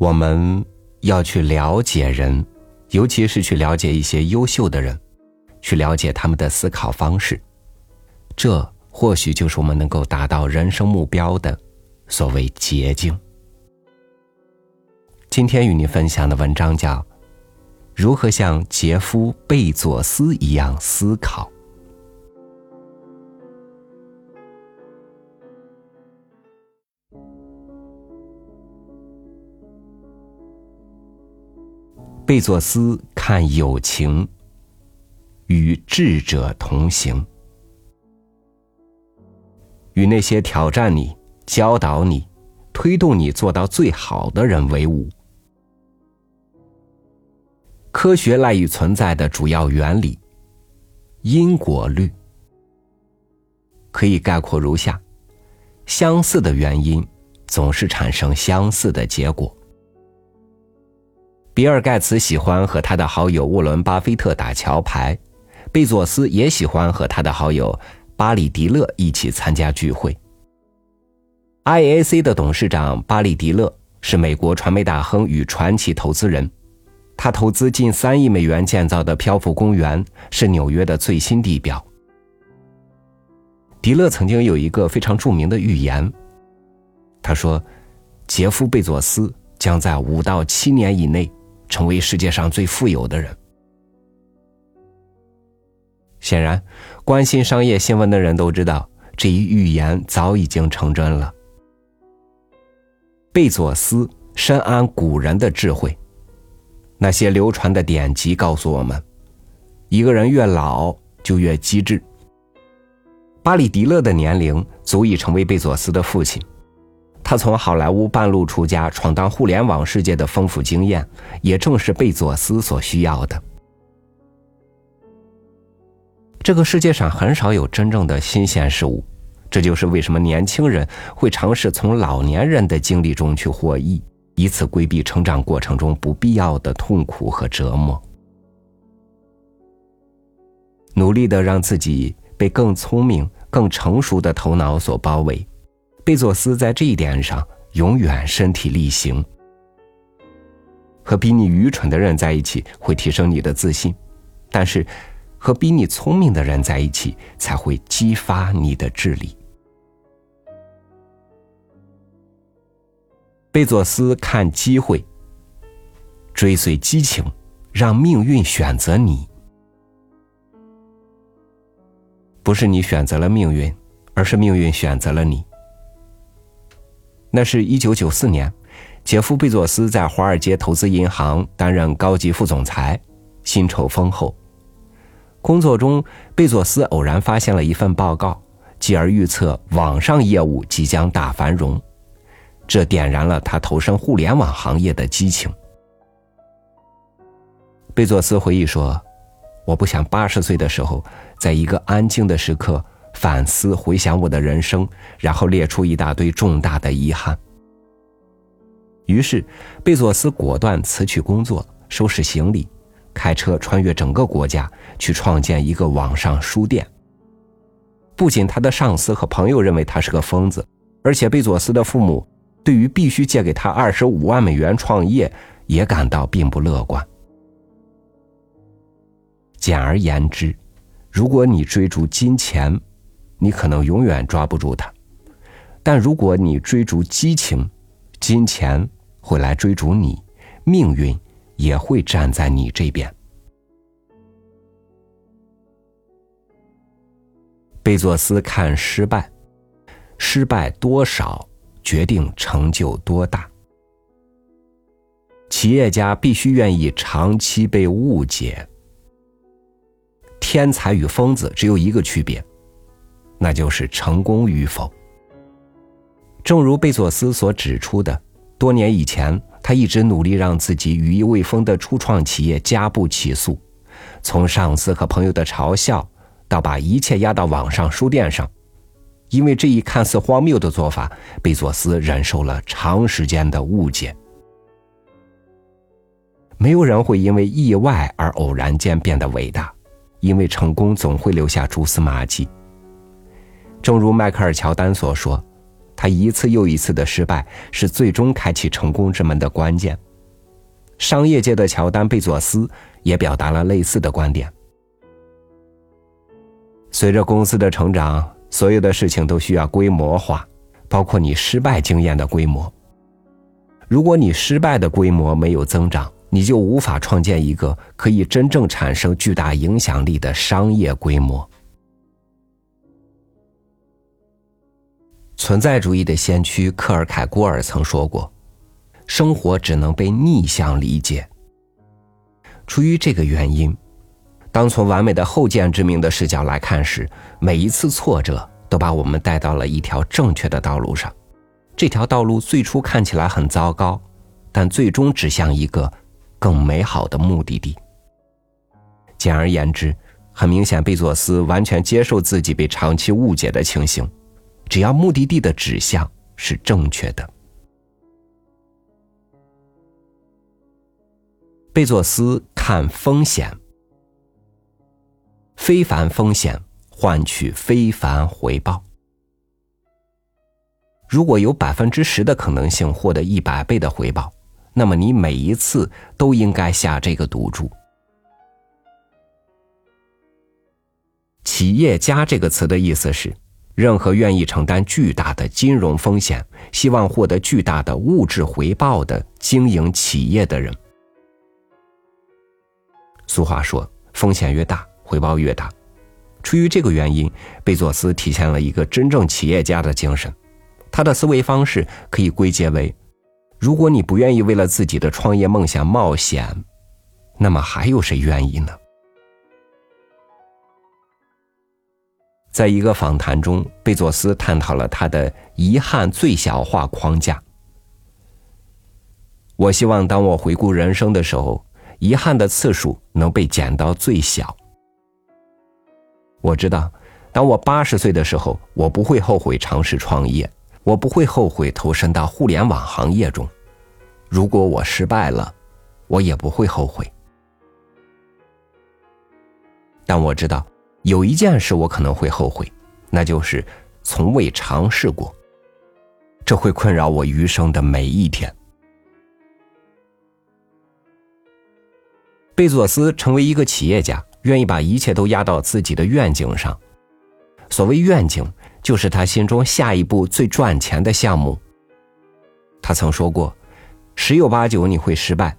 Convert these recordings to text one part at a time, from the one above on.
我们要去了解人，尤其是去了解一些优秀的人，去了解他们的思考方式。这或许就是我们能够达到人生目标的所谓捷径。今天与你分享的文章叫《如何像杰夫·贝佐斯一样思考》。贝佐斯看友情，与智者同行，与那些挑战你、教导你、推动你做到最好的人为伍。科学赖以存在的主要原理——因果律，可以概括如下：相似的原因总是产生相似的结果。比尔·盖茨喜欢和他的好友沃伦·巴菲特打桥牌，贝佐斯也喜欢和他的好友巴里·迪勒一起参加聚会。IAC 的董事长巴里·迪勒是美国传媒大亨与传奇投资人，他投资近三亿美元建造的漂浮公园是纽约的最新地标。迪勒曾经有一个非常著名的预言，他说：“杰夫·贝佐斯将在五到七年以内。”成为世界上最富有的人。显然，关心商业新闻的人都知道，这一预言早已经成真了。贝佐斯深谙古人的智慧，那些流传的典籍告诉我们，一个人越老就越机智。巴里迪勒的年龄足以成为贝佐斯的父亲。他从好莱坞半路出家，闯荡互联网世界的丰富经验，也正是贝佐斯所需要的。这个世界上很少有真正的新鲜事物，这就是为什么年轻人会尝试从老年人的经历中去获益，以此规避成长过程中不必要的痛苦和折磨，努力的让自己被更聪明、更成熟的头脑所包围。贝佐斯在这一点上永远身体力行。和比你愚蠢的人在一起会提升你的自信，但是和比你聪明的人在一起才会激发你的智力。贝佐斯看机会，追随激情，让命运选择你，不是你选择了命运，而是命运选择了你。那是一九九四年，杰夫·贝佐斯在华尔街投资银行担任高级副总裁，薪酬丰厚。工作中，贝佐斯偶然发现了一份报告，继而预测网上业务即将大繁荣，这点燃了他投身互联网行业的激情。贝佐斯回忆说：“我不想八十岁的时候，在一个安静的时刻。”反思、回想我的人生，然后列出一大堆重大的遗憾。于是，贝佐斯果断辞去工作，收拾行李，开车穿越整个国家，去创建一个网上书店。不仅他的上司和朋友认为他是个疯子，而且贝佐斯的父母对于必须借给他二十五万美元创业也感到并不乐观。简而言之，如果你追逐金钱，你可能永远抓不住他，但如果你追逐激情，金钱会来追逐你，命运也会站在你这边。贝佐斯看失败，失败多少决定成就多大。企业家必须愿意长期被误解。天才与疯子只有一个区别。那就是成功与否。正如贝佐斯所指出的，多年以前，他一直努力让自己羽翼未丰的初创企业加步起诉，从上司和朋友的嘲笑，到把一切压到网上书店上。因为这一看似荒谬的做法，贝佐斯忍受了长时间的误解。没有人会因为意外而偶然间变得伟大，因为成功总会留下蛛丝马迹。正如迈克尔·乔丹所说，他一次又一次的失败是最终开启成功之门的关键。商业界的乔丹·贝佐斯也表达了类似的观点。随着公司的成长，所有的事情都需要规模化，包括你失败经验的规模。如果你失败的规模没有增长，你就无法创建一个可以真正产生巨大影响力的商业规模。存在主义的先驱克尔凯郭尔曾说过：“生活只能被逆向理解。”出于这个原因，当从完美的后见之明的视角来看时，每一次挫折都把我们带到了一条正确的道路上。这条道路最初看起来很糟糕，但最终指向一个更美好的目的地。简而言之，很明显，贝佐斯完全接受自己被长期误解的情形。只要目的地的指向是正确的，贝佐斯看风险，非凡风险换取非凡回报。如果有百分之十的可能性获得一百倍的回报，那么你每一次都应该下这个赌注。企业家这个词的意思是，任何愿意承担巨大的金融风险，希望获得巨大的物质回报的经营企业的人。俗话说，风险越大，回报越大。出于这个原因，贝佐斯体现了一个真正企业家的精神。他的思维方式可以归结为：如果你不愿意为了自己的创业梦想冒险，那么还有谁愿意呢？在一个访谈中，贝佐斯探讨了他的遗憾最小化框架。我希望当我回顾人生的时候，遗憾的次数能被减到最小。我知道，当我八十岁的时候，我不会后悔尝试创业。我不会后悔投身到互联网行业中，如果我失败了，我也不会后悔。但我知道有一件事我可能会后悔，那就是从未尝试过。这会困扰我余生的每一天。贝佐斯成为一个企业家，愿意把一切都压到自己的愿景上。所谓愿景。就是他心中下一步最赚钱的项目。他曾说过：“十有八九你会失败，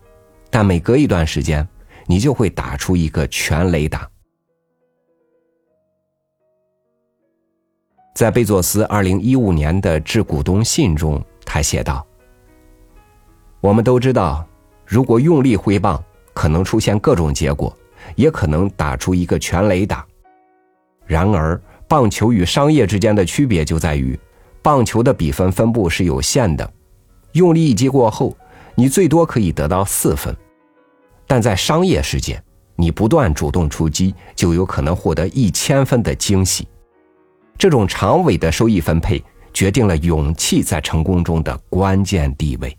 但每隔一段时间，你就会打出一个全雷达。”在贝佐斯二零一五年的致股东信中，他写道：“我们都知道，如果用力挥棒，可能出现各种结果，也可能打出一个全垒打。然而。”棒球与商业之间的区别就在于，棒球的比分分布是有限的，用力一击过后，你最多可以得到四分；但在商业世界，你不断主动出击，就有可能获得一千分的惊喜。这种长尾的收益分配，决定了勇气在成功中的关键地位。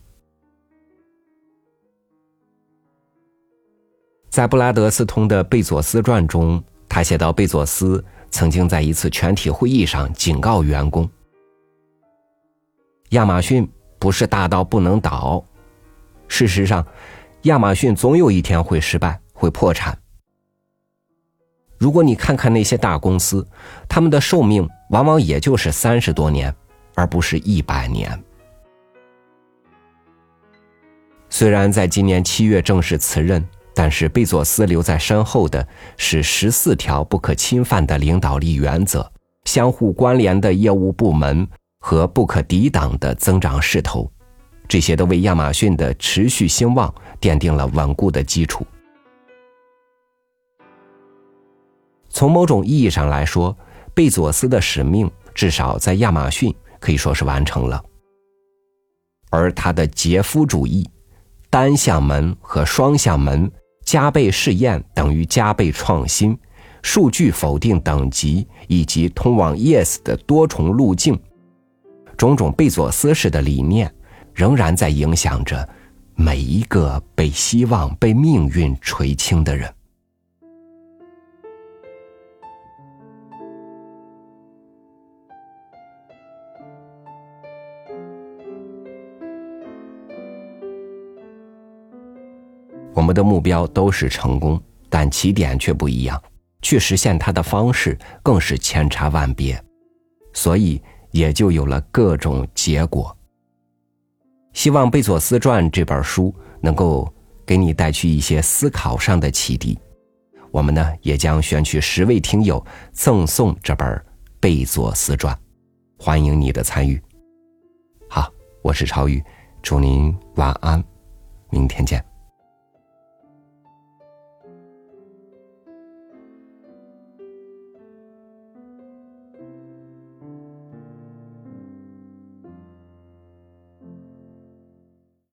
在布拉德斯通的《贝佐斯传》中，他写到贝佐斯。曾经在一次全体会议上警告员工：“亚马逊不是大到不能倒。事实上，亚马逊总有一天会失败，会破产。如果你看看那些大公司，他们的寿命往往也就是三十多年，而不是一百年。虽然在今年七月正式辞任。”但是贝佐斯留在身后的是十四条不可侵犯的领导力原则、相互关联的业务部门和不可抵挡的增长势头，这些都为亚马逊的持续兴旺奠定了稳固的基础。从某种意义上来说，贝佐斯的使命至少在亚马逊可以说是完成了，而他的杰夫主义、单向门和双向门。加倍试验等于加倍创新，数据否定等级以及通往 Yes 的多重路径，种种贝佐斯式的理念，仍然在影响着每一个被希望被命运垂青的人。们的目标都是成功，但起点却不一样，去实现它的方式更是千差万别，所以也就有了各种结果。希望《贝佐斯传》这本书能够给你带去一些思考上的启迪。我们呢，也将选取十位听友赠送这本《贝佐斯传》，欢迎你的参与。好，我是超宇，祝您晚安，明天见。